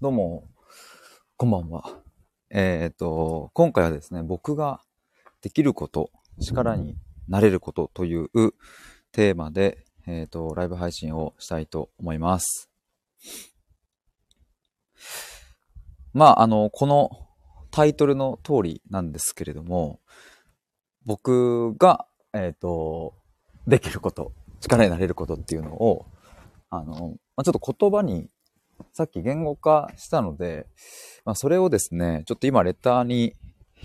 どうも、こんばんは。えっ、と、今回はですね、僕ができること、力になれることというテーマで、えっ、と、ライブ配信をしたいと思います。まあ、あの、このタイトルの通りなんですけれども、僕が、えっ、と、できること、力になれることっていうのを、あの、まあ、ちょっと言葉にさっき言語化したので、まあ、それをですね、ちょっと今レターに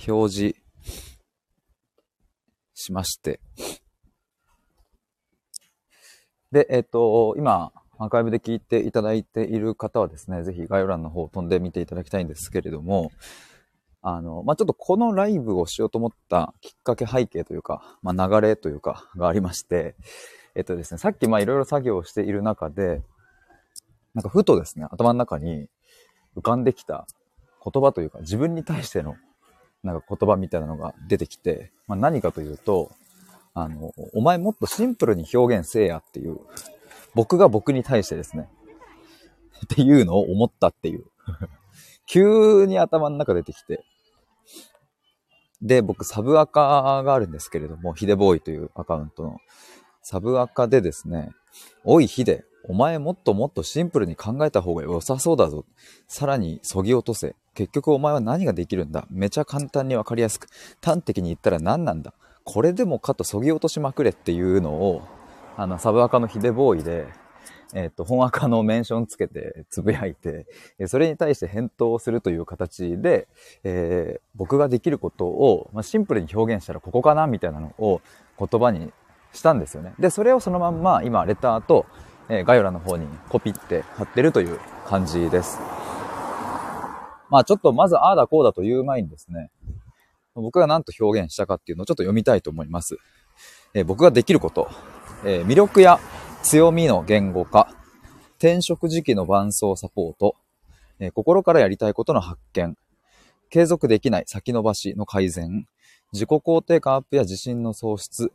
表示しまして。で、えっ、と、今、アーカイブで聞いていただいている方はですね、ぜひ概要欄の方を飛んでみていただきたいんですけれども、あの、まあ、ちょっとこのライブをしようと思ったきっかけ背景というか、まあ、流れというかがありまして、えっとですね、さっきまいろいろ作業をしている中で、なんかふとですね、頭の中に浮かんできた言葉というか、自分に対してのなんか言葉みたいなのが出てきて、まあ、何かというと、あの、お前もっとシンプルに表現せえやっていう、僕が僕に対してですね、っていうのを思ったっていう。急に頭の中出てきて。で、僕サブアカがあるんですけれども、ヒデボーイというアカウントのサブアカでですね、おいヒデ、お前もっともっとシンプルに考えた方が良さそうだぞ。さらにそぎ落とせ。結局お前は何ができるんだめちゃ簡単にわかりやすく。端的に言ったら何なんだこれでもかとそぎ落としまくれっていうのを、あの、サブアカのヒデボーイで、えっ、と、本アカのメンションつけてつぶやいて、それに対して返答をするという形で、えー僕ができることを、まあ、シンプルに表現したらここかなみたいなのを言葉にしたんですよね。で、それをそのまんま今、レターと、え概要欄の方にコピって貼ってるという感じです。まあちょっとまずああだこうだという前にですね、僕が何と表現したかっていうのをちょっと読みたいと思います。え僕ができること、え魅力や強みの言語化、転職時期の伴走サポート、え心からやりたいことの発見、継続できない先延ばしの改善、自己肯定感アップや自信の喪失、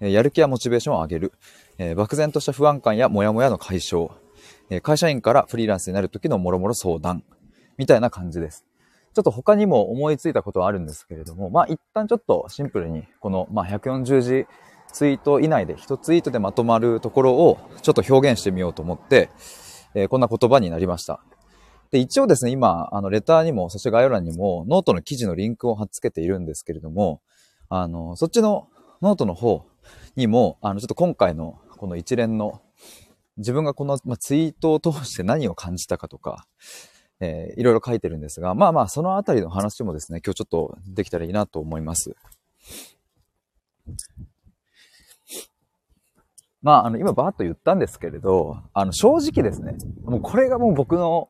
やる気やモチベーションを上げる、え漠然とした不安感やモヤモヤの解消、え会社員からフリーランスになる時のもろもろ相談、みたいな感じです。ちょっと他にも思いついたことはあるんですけれども、まあ一旦ちょっとシンプルに、この、まあ140字ツイート以内で、一ツイートでまとまるところをちょっと表現してみようと思って、えーこんな言葉になりました。で、一応ですね、今、あの、レターにも、そして概要欄にも、ノートの記事のリンクを貼っ付けているんですけれども、あの、そっちのノートの方にも、あの、ちょっと今回のこの一連の、自分がこの、まあ、ツイートを通して何を感じたかとか、えーいろいろ書いてるんですが、まあまあ、そのあたりの話もですね、今日ちょっとできたらいいなと思います。まあ、あの、今バーッと言ったんですけれど、あの、正直ですね、もうこれがもう僕の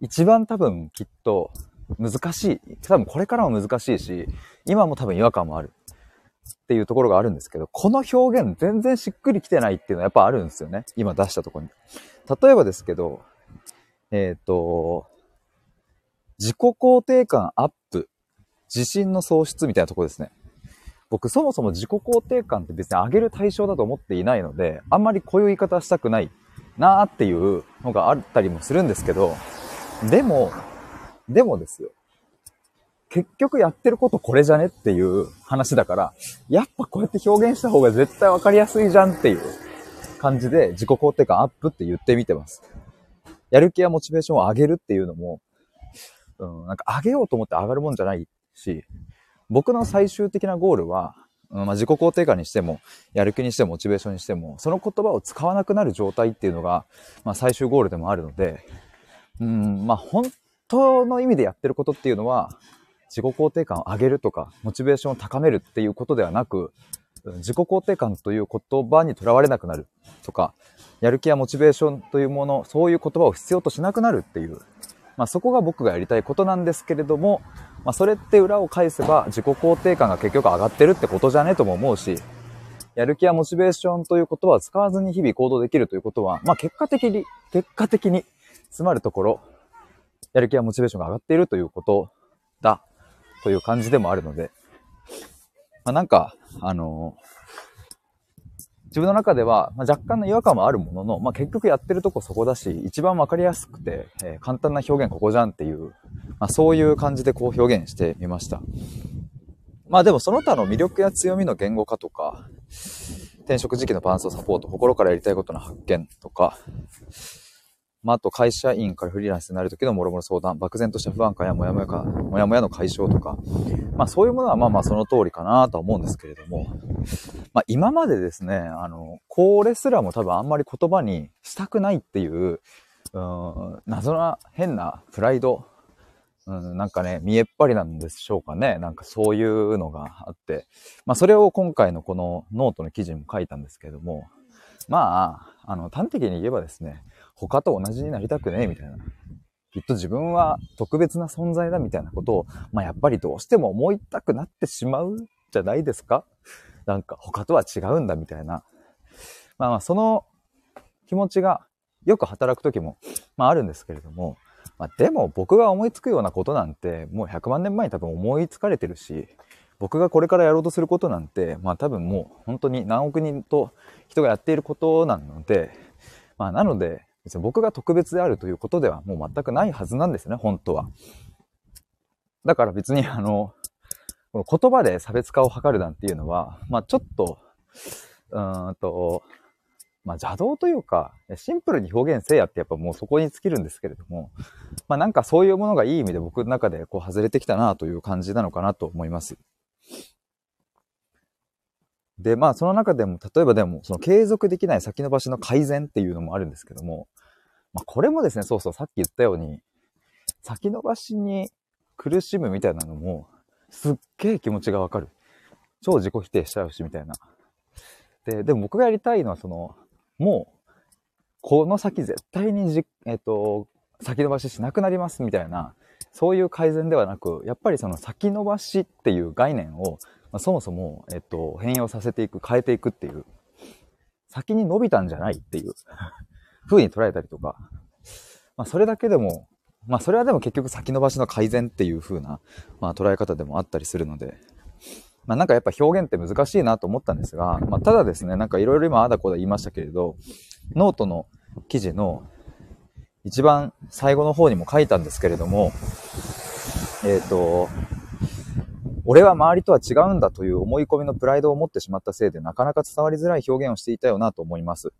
一番多分きっと難しい、多分これからも難しいし、今も多分違和感もあるっていうところがあるんですけど、この表現全然しっくりきてないっていうのはやっぱあるんですよね。今出したとこに。例えばですけど、えっ、と、自己肯定感アップ、自信の喪失みたいなとこですね。僕そもそも自己肯定感って別に上げる対象だと思っていないので、あんまりこういう言い方したくないなーっていうのがあったりもするんですけど、でも、でもですよ。結局やってることこれじゃねっていう話だから、やっぱこうやって表現した方が絶対わかりやすいじゃんっていう感じで自己肯定感アップって言ってみてます。やる気やモチベーションを上げるっていうのも、うん、なんか上げようと思って上がるもんじゃないし、僕の最終的なゴールは、うんまあ、自己肯定感にしても、やる気にしても、モチベーションにしても、その言葉を使わなくなる状態っていうのが、まあ、最終ゴールでもあるので、うん、まあ、本当の意味でやってることっていうのは、自己肯定感を上げるとか、モチベーションを高めるっていうことではなく、自己肯定感という言葉にとらわれなくなるとか、やる気やモチベーションというもの、そういう言葉を必要としなくなるっていう、まあ、そこが僕がやりたいことなんですけれども、まあ、それって裏を返せば自己肯定感が結局上がってるってことじゃねとも思うし、やる気やモチベーションという言葉を使わずに日々行動できるということは、まあ、結果的に、結果的に、詰まるところ、やる気やモチベーションが上がっているということだ、という感じでもあるので、まあ、なんか、あの自分の中では、まあ、若干の違和感はあるものの、まあ、結局やってるとこそこだし、一番わかりやすくて、えー、簡単な表現ここじゃんっていう、まあ、そういう感じでこう表現してみました。まあでもその他の魅力や強みの言語化とか、転職時期のバランスをサポート、心からやりたいことの発見とか、まあ、あと会社員からフリーランスになる時のもろもろ相談、漠然とした不安感やモヤモヤか、モヤモヤの解消とか、まあそういうものはまあまあその通りかなとは思うんですけれども、まあ今までですね、あの、これすらも多分あんまり言葉にしたくないっていう、うん、謎な変なプライド、うん、なんかね、見えっ張りなんでしょうかね。なんかそういうのがあって、まあそれを今回のこのノートの記事にも書いたんですけれども、まあ、あの、端的に言えばですね、他と同じになりたくねえみたいな。きっと自分は特別な存在だみたいなことを、まあやっぱりどうしても思いたくなってしまうじゃないですか？なんか他とは違うんだみたいな。まあまあその気持ちがよく働く時も、まああるんですけれども、まあでも僕が思いつくようなことなんてもう100万年前に多分思いつかれてるし、僕がこれからやろうとすることなんて、まあ多分もう本当に何億人と人がやっていることなので、まあなので、別に僕が特別であるということではもう全くないはずなんですね、本当は。だから別にあの、この言葉で差別化を図るなんていうのは、まあちょっと、うーんと、まあ邪道というか、シンプルに表現せいやってやっぱもうそこに尽きるんですけれども、まあなんかそういうものがいい意味で僕の中でこう外れてきたなという感じなのかなと思います。で、まあその中でも、例えばでも、その継続できない先延ばしの改善っていうのもあるんですけども、まあこれもですね、そうそう、さっき言ったように、先延ばしに苦しむみたいなのも、すっげえ気持ちがわかる。超自己否定しちゃうし、みたいな。で、でも僕がやりたいのは、その、もう、この先絶対にじ、えっ、と、先延ばししなくなりますみたいな、そういう改善ではなく、やっぱりその先延ばしっていう概念をまあ、そもそも、えっと、変容させていく、変えていくっていう、先に伸びたんじゃないっていう 風に捉えたりとか、まあ、それだけでも、まあ、それはでも結局先延ばしの改善っていう風な、まあ、捉え方でもあったりするので、まあ、なんかやっぱ表現って難しいなと思ったんですが、まあ、ただですね、なんかいろいろ今あだこだ言いましたけれど、ノートの記事の一番最後の方にも書いたんですけれども、えっ、ー、と、俺は周りとは違うんだという思い込みのプライドを持ってしまったせいでなかなか伝わりづらい表現をしていたよなと思います。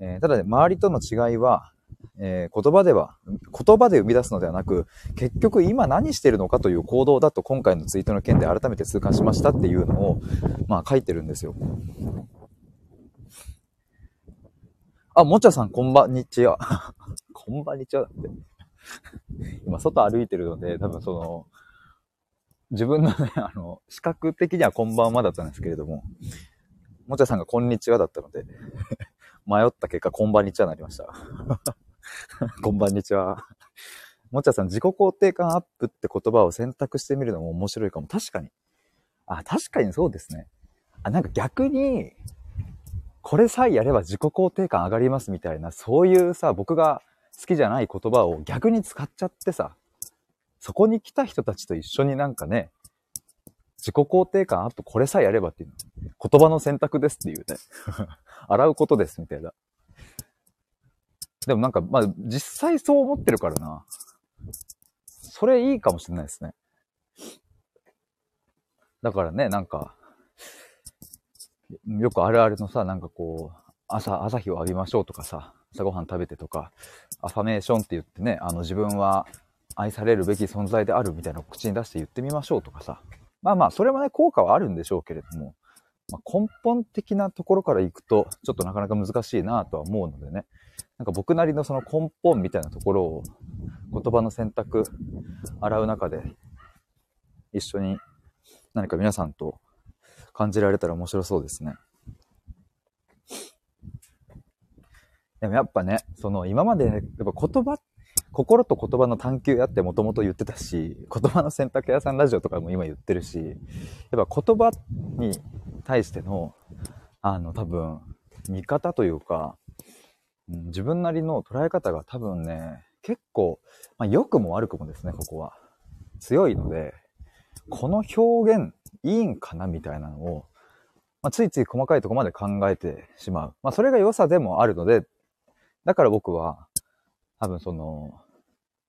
えー、ただね、周りとの違いは、えー、言葉では、言葉で生み出すのではなく、結局今何してるのかという行動だと今回のツイートの件で改めて痛感しましたっていうのを、まあ書いてるんですよ。あ、もちゃさんこんばんにちは。こんばんにちはだって。今外歩いてるので、多分その、自分のね、あの、視覚的にはこんばんはだったんですけれども、もちゃさんがこんにちはだったので、迷った結果、こんばんにちはになりました。こんばんにちは。もちゃさん、自己肯定感アップって言葉を選択してみるのも面白いかも。確かに。あ、確かにそうですね。あ、なんか逆に、これさえやれば自己肯定感上がりますみたいな、そういうさ、僕が好きじゃない言葉を逆に使っちゃってさ、そこに来た人たちと一緒になんかね、自己肯定感アップこれさえやればっていうの。言葉の選択ですっていうね。洗うことですみたいな。でもなんか、まあ実際そう思ってるからな。それいいかもしれないですね。だからね、なんか、よくあるあるのさ、なんかこう、朝、朝日を浴びましょうとかさ、朝ごはん食べてとか、アファメーションって言ってね、あの自分は愛されるべき存在であるみたいな口に出して言ってみましょうとかさ。まあまあ、それもね、効果はあるんでしょうけれども、まあ、根本的なところからいくと、ちょっとなかなか難しいなとは思うのでね。なんか僕なりのその根本みたいなところを言葉の選択、洗う中で一緒に何か皆さんと感じられたら面白そうですね。でもやっぱね、その今まで、やっぱ言葉っ心と言葉の探求やってもともと言ってたし、言葉の選択屋さんラジオとかも今言ってるし、やっぱ言葉に対しての、あの、多分、見方というか、うん、自分なりの捉え方が多分ね、結構、まあ、良くも悪くもですね、ここは。強いので、この表現いいんかなみたいなのを、まあ、ついつい細かいところまで考えてしまう。まあ、それが良さでもあるので、だから僕は、多分その、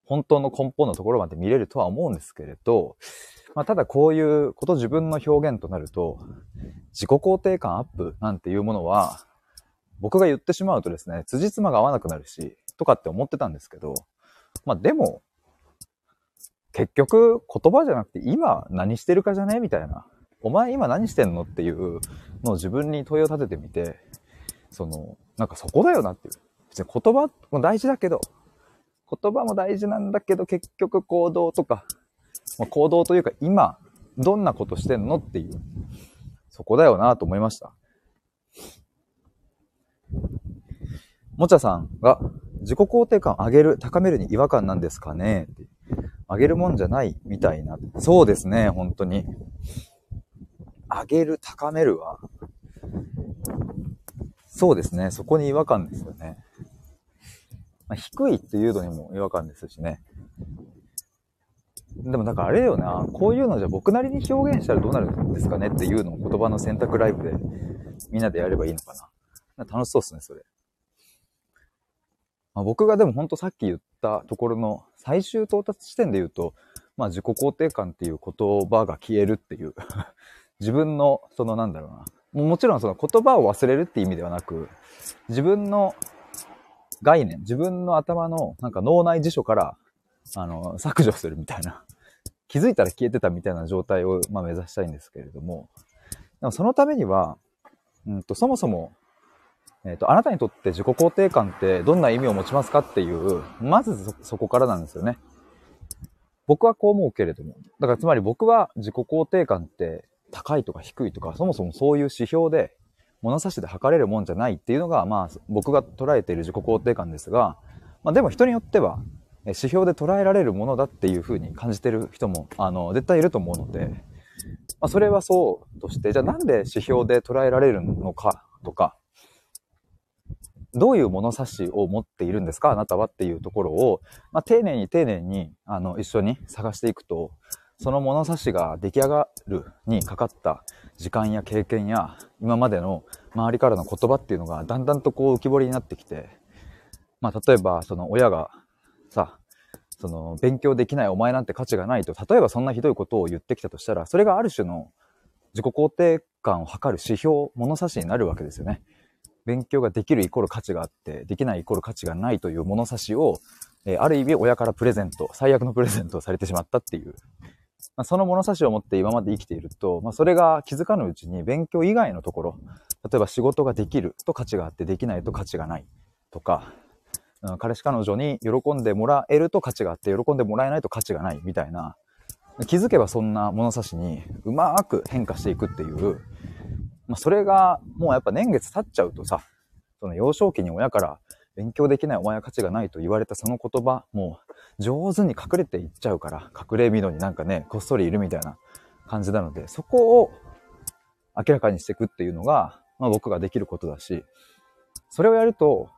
本当の根本のところまで見れるとは思うんですけれど、まあ、ただこういうこと自分の表現となると、自己肯定感アップなんていうものは、僕が言ってしまうとですね、辻褄が合わなくなるし、とかって思ってたんですけど、まあでも、結局言葉じゃなくて今何してるかじゃね？みたいな。お前今何してんの？っていうのを自分に問いを立ててみて、その、なんかそこだよなっていう。別に言葉も大事だけど、言葉も大事なんだけど結局行動とか、まあ、行動というか今どんなことしてんのっていう、そこだよなと思いました。もちゃさんが自己肯定感上げる、高めるに違和感なんですかね？って上げるもんじゃないみたいな。そうですね、本当に。上げる、高めるは、そうですね、そこに違和感ですよね。まあ、低いっていうのにも違和感ですしね。でもなんかあれだよな、こういうのじゃ僕なりに表現したらどうなるんですかねっていうのを言葉の選択ライブでみんなでやればいいのかな。楽しそうですね、それ。まあ、僕がでも本当さっき言ったところの最終到達地点で言うと、まあ自己肯定感っていう言葉が消えるっていう 自分の、そのなんだろうな。もちろんその言葉を忘れるって意味ではなく、自分の概念、自分の頭のなんか脳内辞書から、あの、削除するみたいな。気づいたら消えてたみたいな状態を、まあ、目指したいんですけれども、でもそのためには、うんと、そもそもえっ、ー、と、あなたにとって自己肯定感ってどんな意味を持ちますかっていう、まずそこからなんですよね。僕はこう思うけれども。だからつまり僕は自己肯定感って高いとか低いとか、そもそもそういう指標で物差しで測れるもんじゃないっていうのが、まあ僕が捉えている自己肯定感ですが、まあでも人によっては指標で捉えられるものだっていうふうに感じてる人も、あの、絶対いると思うので、まあそれはそうとして、じゃあなんで指標で捉えられるのかとか、どういう物差しを持っているんですかあなたはっていうところを、まあ、丁寧に丁寧に、あの、一緒に探していくと、その物差しが出来上がるにかかった時間や経験や、今までの周りからの言葉っていうのがだんだんとこう浮き彫りになってきて、まあ、例えば、その親がさ、その、勉強できないお前なんて価値がないと、例えばそんなひどいことを言ってきたとしたら、それがある種の自己肯定感を測る指標、物差しになるわけですよね。勉強ができるイコール価値があって、できないイコール価値がないという物差しを、えー、ある意味親からプレゼント、最悪のプレゼントをされてしまったっていう。まあ、その物差しを持って今まで生きていると、まあ、それが気づかぬうちに勉強以外のところ、例えば仕事ができると価値があって、できないと価値がないとか、うん、彼氏彼女に喜んでもらえると価値があって、喜んでもらえないと価値がないみたいな、気づけばそんな物差しにうまく変化していくっていう、まあ、それがもうやっぱ年月経っちゃうとさ、その幼少期に親から勉強できないお前は価値がないと言われたその言葉、もう上手に隠れていっちゃうから、隠れみのになんかね、こっそりいるみたいな感じなので、そこを明らかにしていくっていうのが、まあ僕ができることだし、それをやると、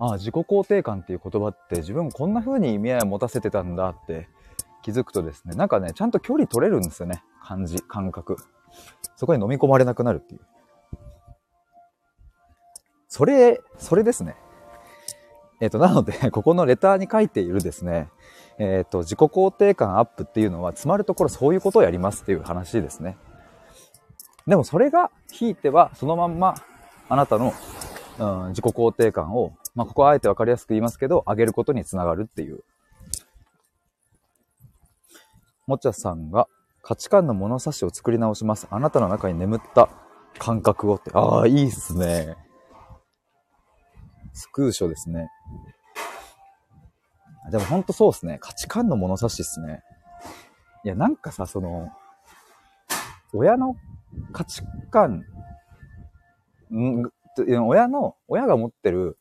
ああ、自己肯定感っていう言葉って自分こんな風に意味合いを持たせてたんだって気づくとですね、なんかね、ちゃんと距離取れるんですよね。感じ、感覚。そこに飲み込まれなくなるっていう。それ、それですね。えっ、と、なので、ここのレターに書いているですね、えっ、と、自己肯定感アップっていうのは、つまるところそういうことをやりますっていう話ですね。でもそれが、ひいては、そのまんま、あなたの、うん、自己肯定感を、まあ、ここはあえてわかりやすく言いますけど、上げることにつながるっていう。もちゃさんが、価値観の物差しを作り直します。あなたの中に眠った感覚をって。ああ、いいっすね。スクーショですね。でもほんとそうっすね。価値観の物差しっすね。いや、なんかさ、その、親の価値観、ん親の、親が持ってる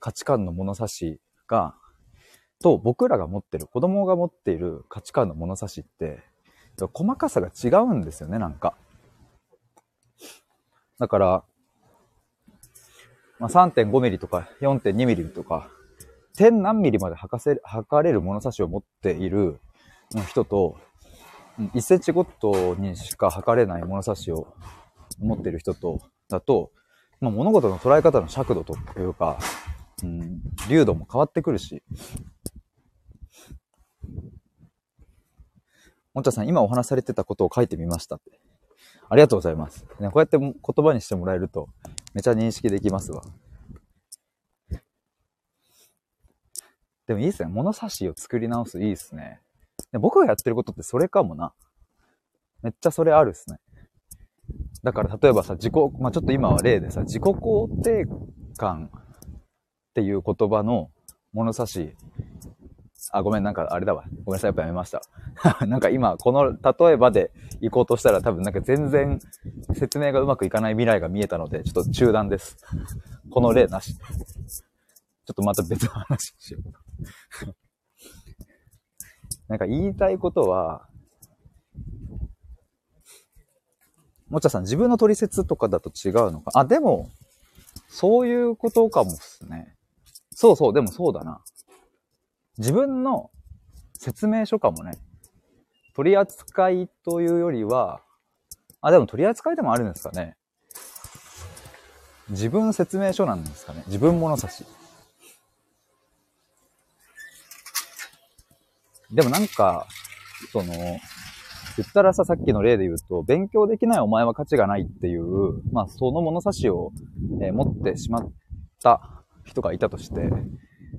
価値観の物差しが、と僕らが持ってる、子供が持っている価値観の物差しって、細かさが違うんですよね、なんか。だから、まあ、3.5ミリとか4.2ミリとか、点何ミリまで測せ測れる物差しを持っている人と、1センチごとにしか測れない物差しを思っている人と、だと、まあ、物事の捉え方の尺度というか、うん、流度も変わってくるし、もちゃさん、今お話されてたことを書いてみましたって。ありがとうございます。ね、こうやって言葉にしてもらえると、めちゃ認識できますわ。でもいいっすね。物差しを作り直すいいっすね。で僕がやってることってそれかもな。めっちゃそれあるっすね。だから例えばさ、自己、まあ、ちょっと今は例でさ、自己肯定感っていう言葉の物差し、あ、ごめん、なんかあれだわ。ごめんなさい、やっぱやめました。なんか今、この例えばで行こうとしたら多分なんか全然説明がうまくいかない未来が見えたので、ちょっと中断です。この例なし。ちょっとまた別の話しよう。なんか言いたいことは、もちゃさん、自分の取説とかだと違うのか？あ、でも、そういうことかもっすね。そうそう、でもそうだな。自分の説明書かもね。取り扱いというよりは、あ、でも取り扱いでもあるんですかね。自分説明書なんですかね。自分物差し。でもなんか、その、言ったらさ、さっきの例で言うと、勉強できないお前は価値がないっていう、まあ、その物差しを、えー、持ってしまった人がいたとして、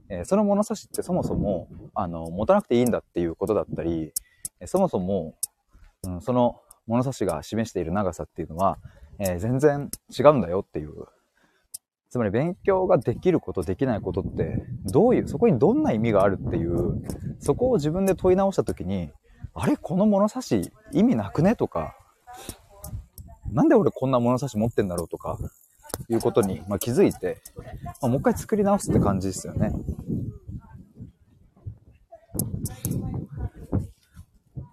え、その物差しってそもそも、あの、持たなくていいんだっていうことだったり、そもそも、うん、その物差しが示している長さっていうのは、えー、全然違うんだよっていう。つまり勉強ができること、できないことって、どういう、そこにどんな意味があるっていう、そこを自分で問い直したときに、あれ？この物差し意味なくね？とか、なんで俺こんな物差し持ってんだろう？とか、いうことに、まあ、気づいて、まあ、もう一回作り直すって感じですよね。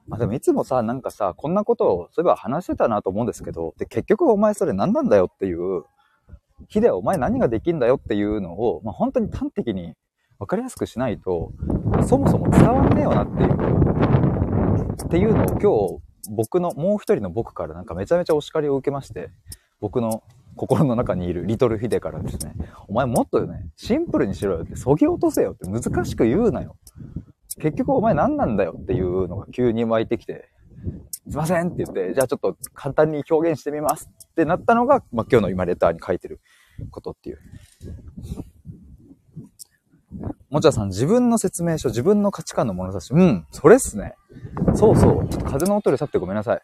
まあでもいつもさ、なんかさ、こんなことを、そういえば話してたなと思うんですけど、で、結局お前それ何なんだよっていう、ヒデお前何ができんだよっていうのを、まあ本当に端的に分かりやすくしないと、そもそも伝わんねえよなっていう、っていうのを今日、僕の、もう一人の僕からなんかめちゃめちゃお叱りを受けまして、僕の心の中にいるリトルヒデからですね、お前もっとね、シンプルにしろよって、そぎ落とせよって難しく言うなよ。結局お前何なんだよっていうのが急に湧いてきて、すいませんって言って、じゃあちょっと簡単に表現してみますってなったのが、まあ、今日の今レターに書いてることっていう。もちゃさん、自分の説明書、自分の価値観の物差し。うん、それっすね。そうそう。ちょっと風の音で去ってごめんなさい。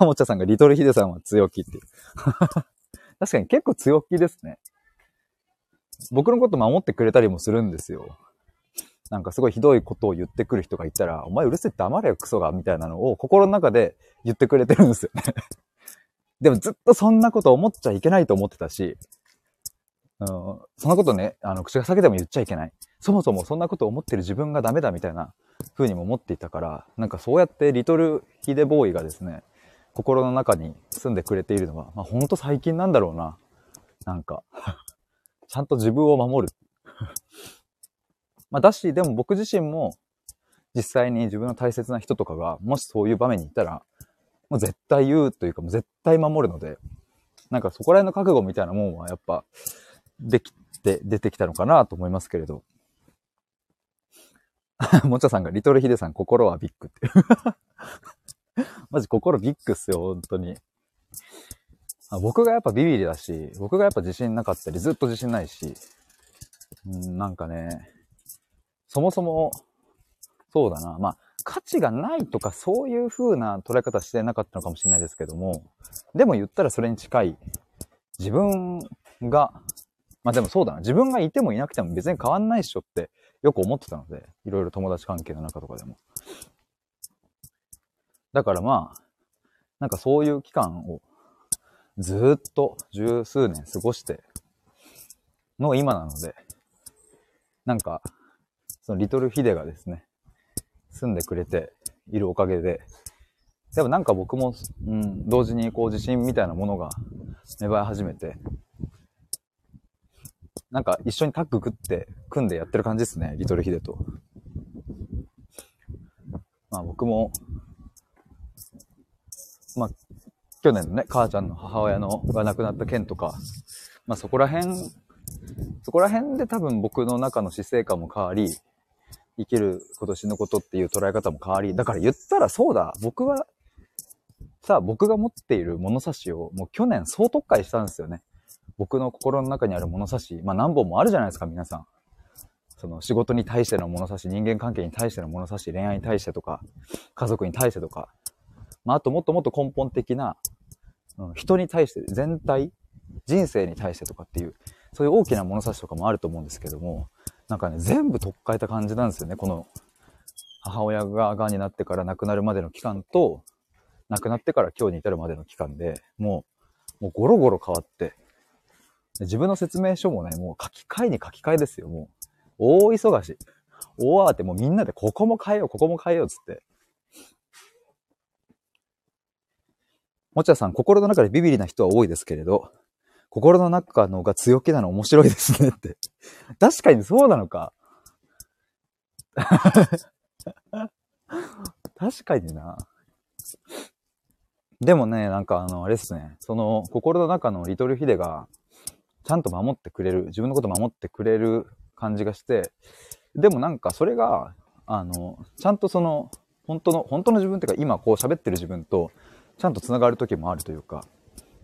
もちゃさんがリトルヒデさんは強気っていう。確かに結構強気ですね。僕のこと守ってくれたりもするんですよ。なんかすごいひどいことを言ってくる人がいたら、お前うるせえ黙れよクソが、みたいなのを心の中で言ってくれてるんですよね でもずっとそんなこと思っちゃいけないと思ってたし、うん、そんなことね、あの、口が裂けても言っちゃいけない。そもそもそんなこと思ってる自分がダメだみたいな風にも思っていたから、なんかそうやってリトルヒデボーイがですね、心の中に住んでくれているのは、まあほんと最近なんだろうな。なんか ちゃんと自分を守る。まあ、だし、でも僕自身も、実際に自分の大切な人とかが、もしそういう場面に行ったら、もう絶対言うというか、もう絶対守るので、なんかそこら辺の覚悟みたいなもんはやっぱ、できて、出てきたのかなと思いますけれど。もちゃさんが、リトルヒデさん、心はビッグって マジ心ビッグっすよ、本当に。僕がやっぱビビリだし、僕がやっぱ自信なかったり、ずっと自信ないし、ん、なんかね、そもそも、そうだな、まあ、価値がないとかそういう風な捉え方してなかったのかもしれないですけども、でも言ったらそれに近い、自分が、まあでもそうだな、自分がいてもいなくても別に変わんないっしょってよく思ってたので、いろいろ友達関係の中とかでも。だからまあ、なんかそういう期間をずっと十数年過ごしての今なので、なんか、そのリトルヒデがですね、住んでくれているおかげで、でもなんか僕も、うん、同時にこう自信みたいなものが芽生え始めて、なんか一緒にタッグ組って組んでやってる感じですね、リトルヒデと。まあ僕もまあ去年のね、母ちゃんの母親のが亡くなった件とか、まあそこら辺、そこら辺で多分僕の中の死生観も変わり、生きる今年のことっていう捉え方も変わり、だから言ったらそうだ、僕は、さあ僕が持っている物差しをもう去年総特会したんですよね。僕の心の中にある物差し、まあ何本もあるじゃないですか、皆さん。その仕事に対しての物差し、人間関係に対しての物差し、恋愛に対してとか、家族に対してとか、まああともっともっと根本的な、うん、人に対して、全体、人生に対してとかっていう、そういう大きな物差しとかもあると思うんですけども、なんかね、全部取っ換えた感じなんですよね。この、母親が癌になってから亡くなるまでの期間と、亡くなってから今日に至るまでの期間で、もう、もうゴロゴロ変わって、自分の説明書もね、もう書き換えに書き換えですよ、もう。大忙し。大慌て、もうみんなでここも変えよう、ここも変えよう、つって。もちゃさん、心の中でビビリな人は多いですけれど、心の中のが強気なの面白いですねって。確かにそうなのか。確かにな。でもね、なんかあの、あれですね。その、心の中のリトルヒデが、ちゃんと守ってくれる、自分のこと守ってくれる感じがして、でもなんかそれが、あの、ちゃんとその、本当の、本当の自分っていうか、今こう喋ってる自分と、ちゃんと繋がる時もあるというか、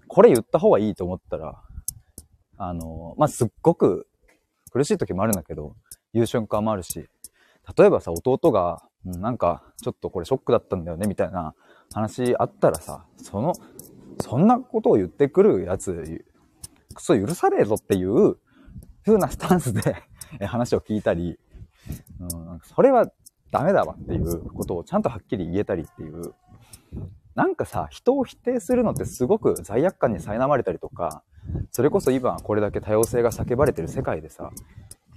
これ言った方がいいと思ったら、あの、まあ、すっごく苦しい時もあるんだけど、言う瞬間もあるし、例えばさ、弟が、なんか、ちょっとこれショックだったんだよね、みたいな話あったらさ、その、そんなことを言ってくるやつ、クソ許されえぞっていう風なスタンスで 話を聞いたり、うん、それはダメだわっていうことをちゃんとはっきり言えたりっていう。なんかさ、人を否定するのってすごく罪悪感に苛まれたりとか、それこそ今これだけ多様性が叫ばれてる世界でさ、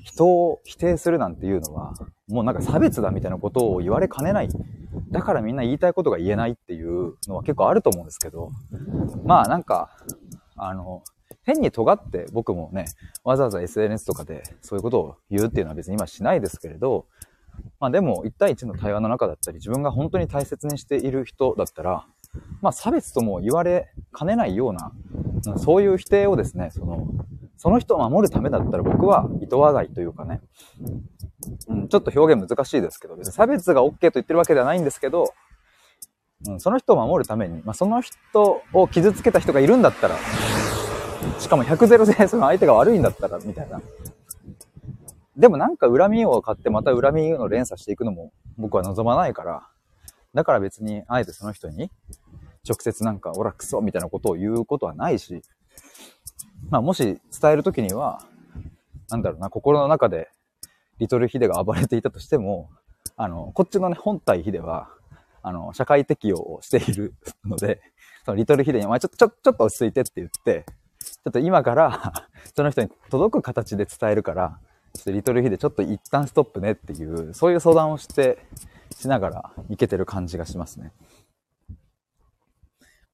人を否定するなんていうのは、もうなんか差別だみたいなことを言われかねない。だからみんな言いたいことが言えないっていうのは結構あると思うんですけど、まあなんか、あの、変に尖って僕もね、わざわざ SNS とかでそういうことを言うっていうのは別に今しないですけれど、まあでも1対1の対話の中だったり、自分が本当に大切にしている人だったら、まあ差別とも言われかねないような、そういう否定をですね、その、その人を守るためだったら僕は厭わないというかね、うん、ちょっと表現難しいですけど、別に差別が OK と言ってるわけではないんですけど、うん、その人を守るために、まあ、その人を傷つけた人がいるんだったら、しかも100ゼロでその相手が悪いんだったら、みたいな。でもなんか恨みを買ってまた恨みの連鎖していくのも僕は望まないから、だから別にあえてその人に直接なんかオラクソみたいなことを言うことはないし、まあもし伝えるときには、なんだろうな、心の中でリトルヒデが暴れていたとしても、あの、こっちのね、本体ヒデは、あの、社会適応をしているので、そのリトルヒデに、お前ちょっと、ちょ、ちょっと落ち着いてって言って、ちょっと今から その人に届く形で伝えるから、ちょっとリトルヒでちょっと一旦ストップねっていう、そういう相談をして、しながらいけてる感じがしますね。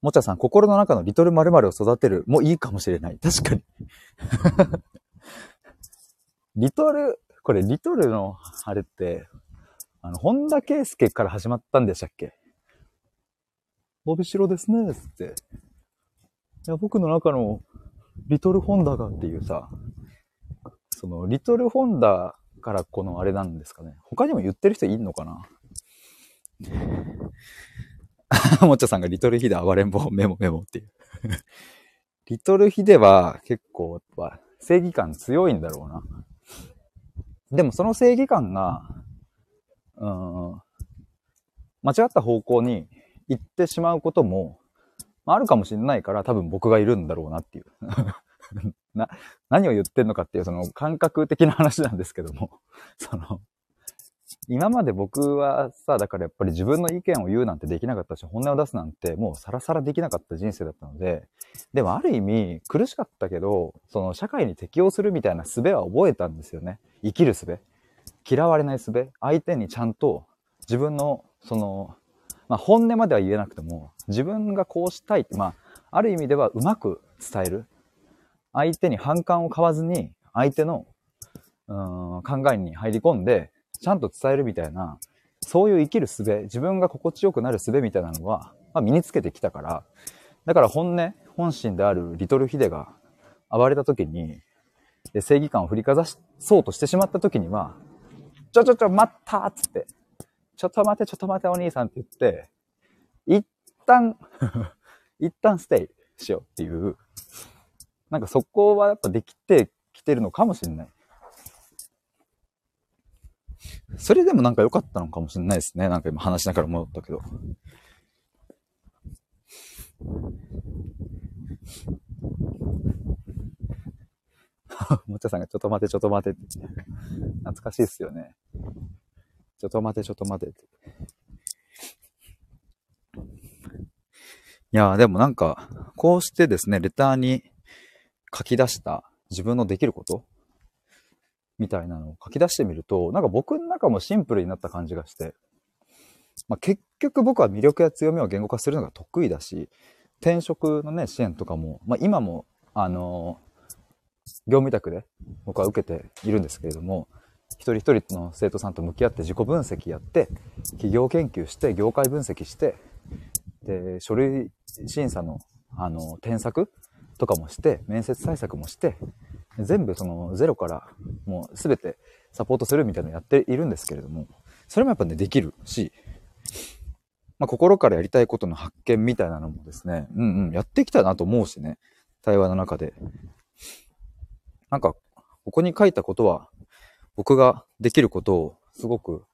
もちゃさん、心の中のリトル〇〇を育てるもいいかもしれない。確かに リトル、これリトルのあれって、あの、本田圭佑から始まったんでしたっけ？伸びしろですね、つって。いや、僕の中のリトルホンダがっていうさ、その、リトルホンダからこのあれなんですかね。他にも言ってる人いんのかな？もっちゃさんがリトルヒデ暴れん坊メモメモっていう。リトルヒデは結構正義感強いんだろうな。でもその正義感が、うん、間違った方向に行ってしまうこともあるかもしれないから多分僕がいるんだろうなっていう な、何を言ってんのかっていうその感覚的な話なんですけども その、今まで僕はさ、だからやっぱり自分の意見を言うなんてできなかったし、本音を出すなんてもうさらさらできなかった人生だったので、でもある意味苦しかったけど、その社会に適応するみたいな術は覚えたんですよね。生きる術。嫌われない術。相手にちゃんと自分のそのまあ、本音までは言えなくても、自分がこうしたいって、まあ、ある意味ではうまく伝える。相手に反感を買わずに、相手の、うん、考えに入り込んで、ちゃんと伝えるみたいな、そういう生きる術、自分が心地よくなる術みたいなのは、まあ、身につけてきたから、だから本音、本心であるリトルヒデが暴れた時に、正義感を振りかざそうとしてしまった時には、ちょちょちょ、待ったっつって、ちょっと待て、ちょっと待て、お兄さんって言って、一旦 一旦ステイしようっていう、なんかそこはやっぱできてきてるのかもしれない。それでもなんか良かったのかもしれないですね。なんか今話しながら戻ったけど。もちゃさんがちょっと待て、ちょっと待てって。懐かしいっすよね。ちょっと待て、ちょっと待てって。いやでもなんか、こうしてですね、レターに書き出した自分のできること？みたいなのを書き出してみると、なんか僕の中もシンプルになった感じがして、まあ、結局僕は魅力や強みを言語化するのが得意だし、転職のね、支援とかも、まあ、今も、あの業務委託で僕は受けているんですけれども、一人一人の生徒さんと向き合って自己分析やって、企業研究して、業界分析して、で、書類審査の、あの、添削とかもして、面接対策もして、全部そのゼロからもう全てサポートするみたいなのやっているんですけれども、それもやっぱね、できるし、まあ、心からやりたいことの発見みたいなのもですね、うんうん、やってきたなと思うしね、対話の中で。なんか、ここに書いたことは、僕ができることをすごく、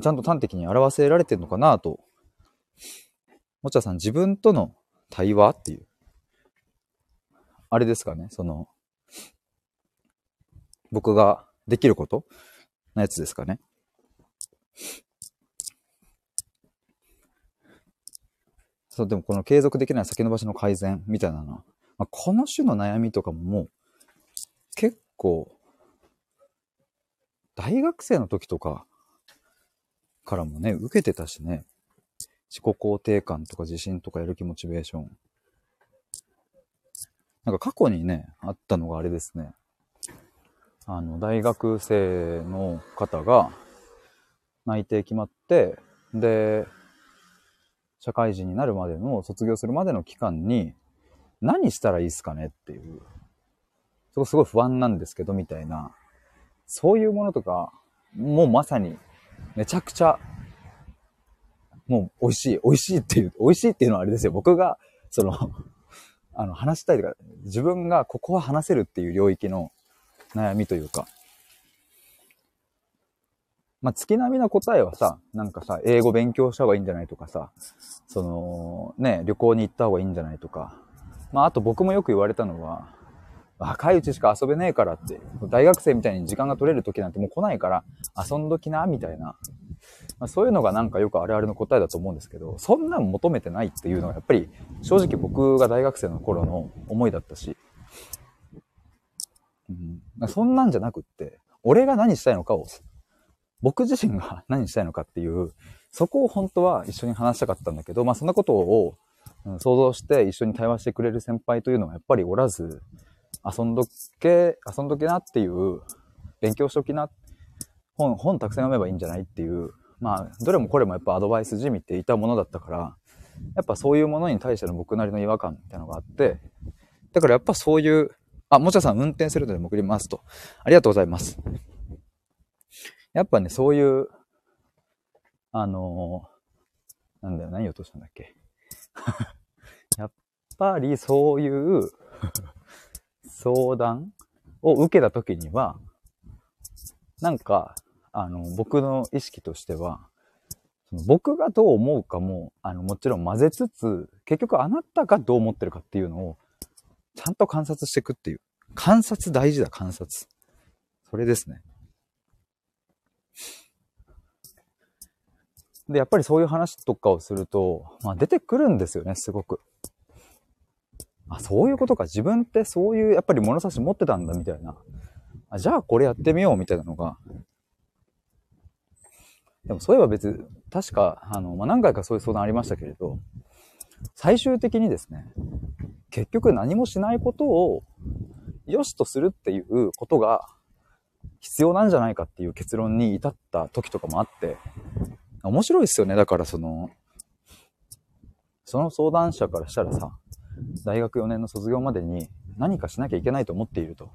ちゃんと端的に表せられてるのかなと。もちゃさん、自分との対話っていう。あれですかね、その、僕ができることのやつですかね。そう、でもこの継続できない先延ばしの改善みたいなのは、まあ、この種の悩みとかももう結構、大学生の時とかからもね、受けてたしね、自己肯定感とか自信とかやる気モチベーション。なんか過去にね、あったのがあれですね。あの、大学生の方が内定決まって、で、社会人になるまでの、卒業するまでの期間に、何したらいいっすかねっていう、そこすごい不安なんですけど、みたいな、そういうものとか、もうまさに、めちゃくちゃ、もう美味しい、美味しいっていう、美味しいっていうのはあれですよ。僕が、その、あの、話したいとか、自分がここは話せるっていう領域の悩みというか、まあ、月並みな答えはさ、なんかさ、英語勉強した方がいいんじゃないとかさ、その、ね、旅行に行った方がいいんじゃないとか、まあ、あと僕もよく言われたのは、若いうちしか遊べねえからって、大学生みたいに時間が取れる時なんてもう来ないから遊んどきな、みたいな。まあ、そういうのがなんかよくあれあれの答えだと思うんですけど、そんなん求めてないっていうのはやっぱり正直僕が大学生の頃の思いだったし、うん、そんなんじゃなくって、俺が何したいのかを僕自身が何したいのかっていう、そこを本当は一緒に話したかったんだけど、まあそんなことを、想像して一緒に対話してくれる先輩というのはやっぱりおらず、遊んどけ、遊んどけなっていう、勉強しときな、本、本たくさん読めばいいんじゃないっていう、まあ、どれもこれもやっぱアドバイスじみっていたものだったから、やっぱそういうものに対しての僕なりの違和感みたいなのがあって、だからやっぱそういう、あ、もちゃさん運転するので送りますと。ありがとうございます。やっぱね、そういう、あのー、なんだよ、何言おうとしたんだっけ。やっぱりそういう相談を受けた時には、なんか、あの、僕の意識としては、その僕がどう思うかも、あの、もちろん混ぜつつ、結局あなたがどう思ってるかっていうのを、ちゃんと観察していくっていう。観察大事だ、観察。それですね。で、やっぱりそういう話とかをすると、まあ出てくるんですよね、すごく。あ、そういうことか。自分ってそういう、やっぱり物差し持ってたんだ、みたいな。あじゃあこれやってみよう、みたいなのが。でもそういえば別、確か、あの、まあ、何回かそういう相談ありましたけれど、最終的にですね、結局何もしないことを良しとするっていうことが必要なんじゃないかっていう結論に至った時とかもあって、面白いですよね。だからその、その相談者からしたらさ、大学4年の卒業までに何かしなきゃいけないと思っていると。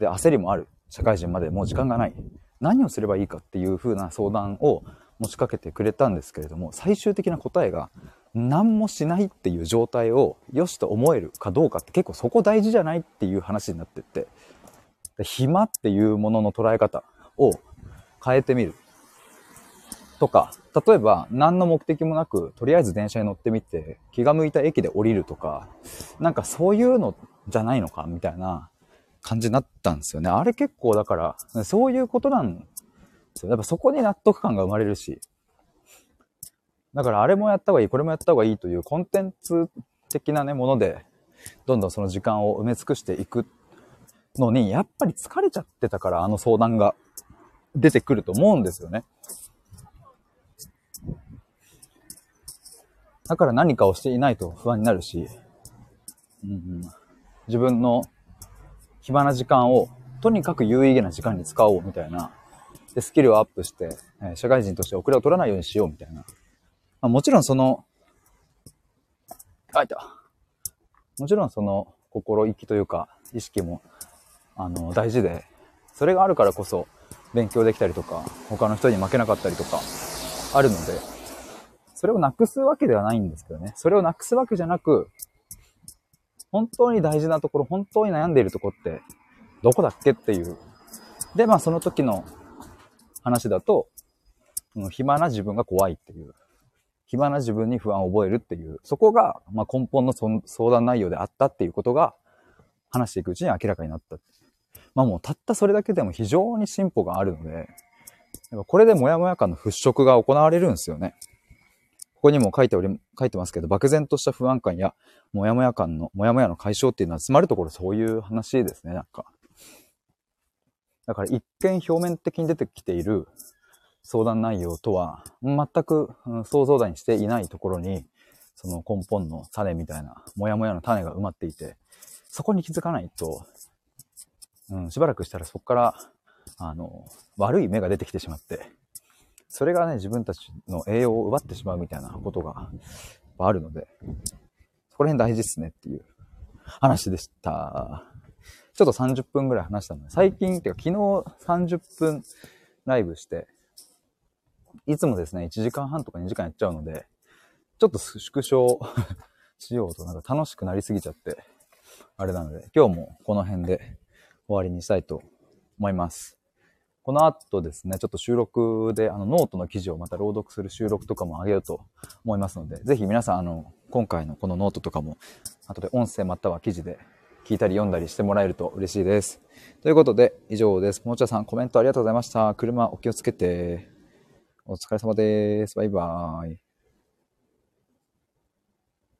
で、焦りもある。社会人までもう時間がない。何をすればいいかっていう風な相談を持ちかけてくれたんですけれども、最終的な答えが何もしないっていう状態を良しと思えるかどうかって結構そこ大事じゃないっていう話になってって、暇っていうものの捉え方を変えてみる。とか、例えば何の目的もなく、とりあえず電車に乗ってみて、気が向いた駅で降りるとか、なんかそういうのじゃないのかみたいな感じになったんですよね。あれ結構だから、そういうことなんですよ。やっぱそこに納得感が生まれるし。だからあれもやった方がいい、これもやった方がいいというコンテンツ的なね、もので、どんどんその時間を埋め尽くしていくのに、やっぱり疲れちゃってたからあの相談が出てくると思うんですよね。だから何かをしていないと不安になるし、うんうん、自分の暇な時間をとにかく有意義な時間に使おうみたいな、で、スキルをアップして、え社会人として遅れを取らないようにしようみたいな。まあ、もちろんその、あ、いた。もちろんその心意気というか意識も、あの、大事で、それがあるからこそ勉強できたりとか、他の人に負けなかったりとか、あるので、それをなくすわけではないんですけどね。それをなくすわけじゃなく、本当に大事なところ、本当に悩んでいるとこって、どこだっけっていう。で、まあその時の話だと、暇な自分が怖いっていう。暇な自分に不安を覚えるっていう。そこが、ま、根本の相談内容であったっていうことが、話していくうちに明らかになった。まあもうたったそれだけでも非常に進歩があるので、これでモヤモヤ感の払拭が行われるんですよね。ここにも書いており、書いてますけど、漠然とした不安感や、もやもや感の、もやもやの解消っていうのは、つまるところそういう話ですね、なんか。だから一見表面的に出てきている相談内容とは、全く想像だにしていないところに、その根本の種みたいな、もやもやの種が埋まっていて、そこに気づかないと、うん、しばらくしたらそこから、あの、悪い芽が出てきてしまって、それがね、自分たちの栄養を奪ってしまうみたいなことがあるので、そこら辺大事っすねっていう話でした。ちょっと30分ぐらい話したので、最近っていうか昨日30分ライブして、いつもですね、1時間半とか2時間やっちゃうので、ちょっと縮小しようとなんか楽しくなりすぎちゃって、あれなので、今日もこの辺で終わりにしたいと思います。この後ですね、ちょっと収録で、あの、ノートの記事をまた朗読する収録とかもあげようと思いますので、ぜひ皆さん、あの、今回のこのノートとかも、後で音声または記事で聞いたり読んだりしてもらえると嬉しいです。ということで、以上です。ももちゃさん、コメントありがとうございました。車お気をつけて。お疲れ様です。バイバーイ。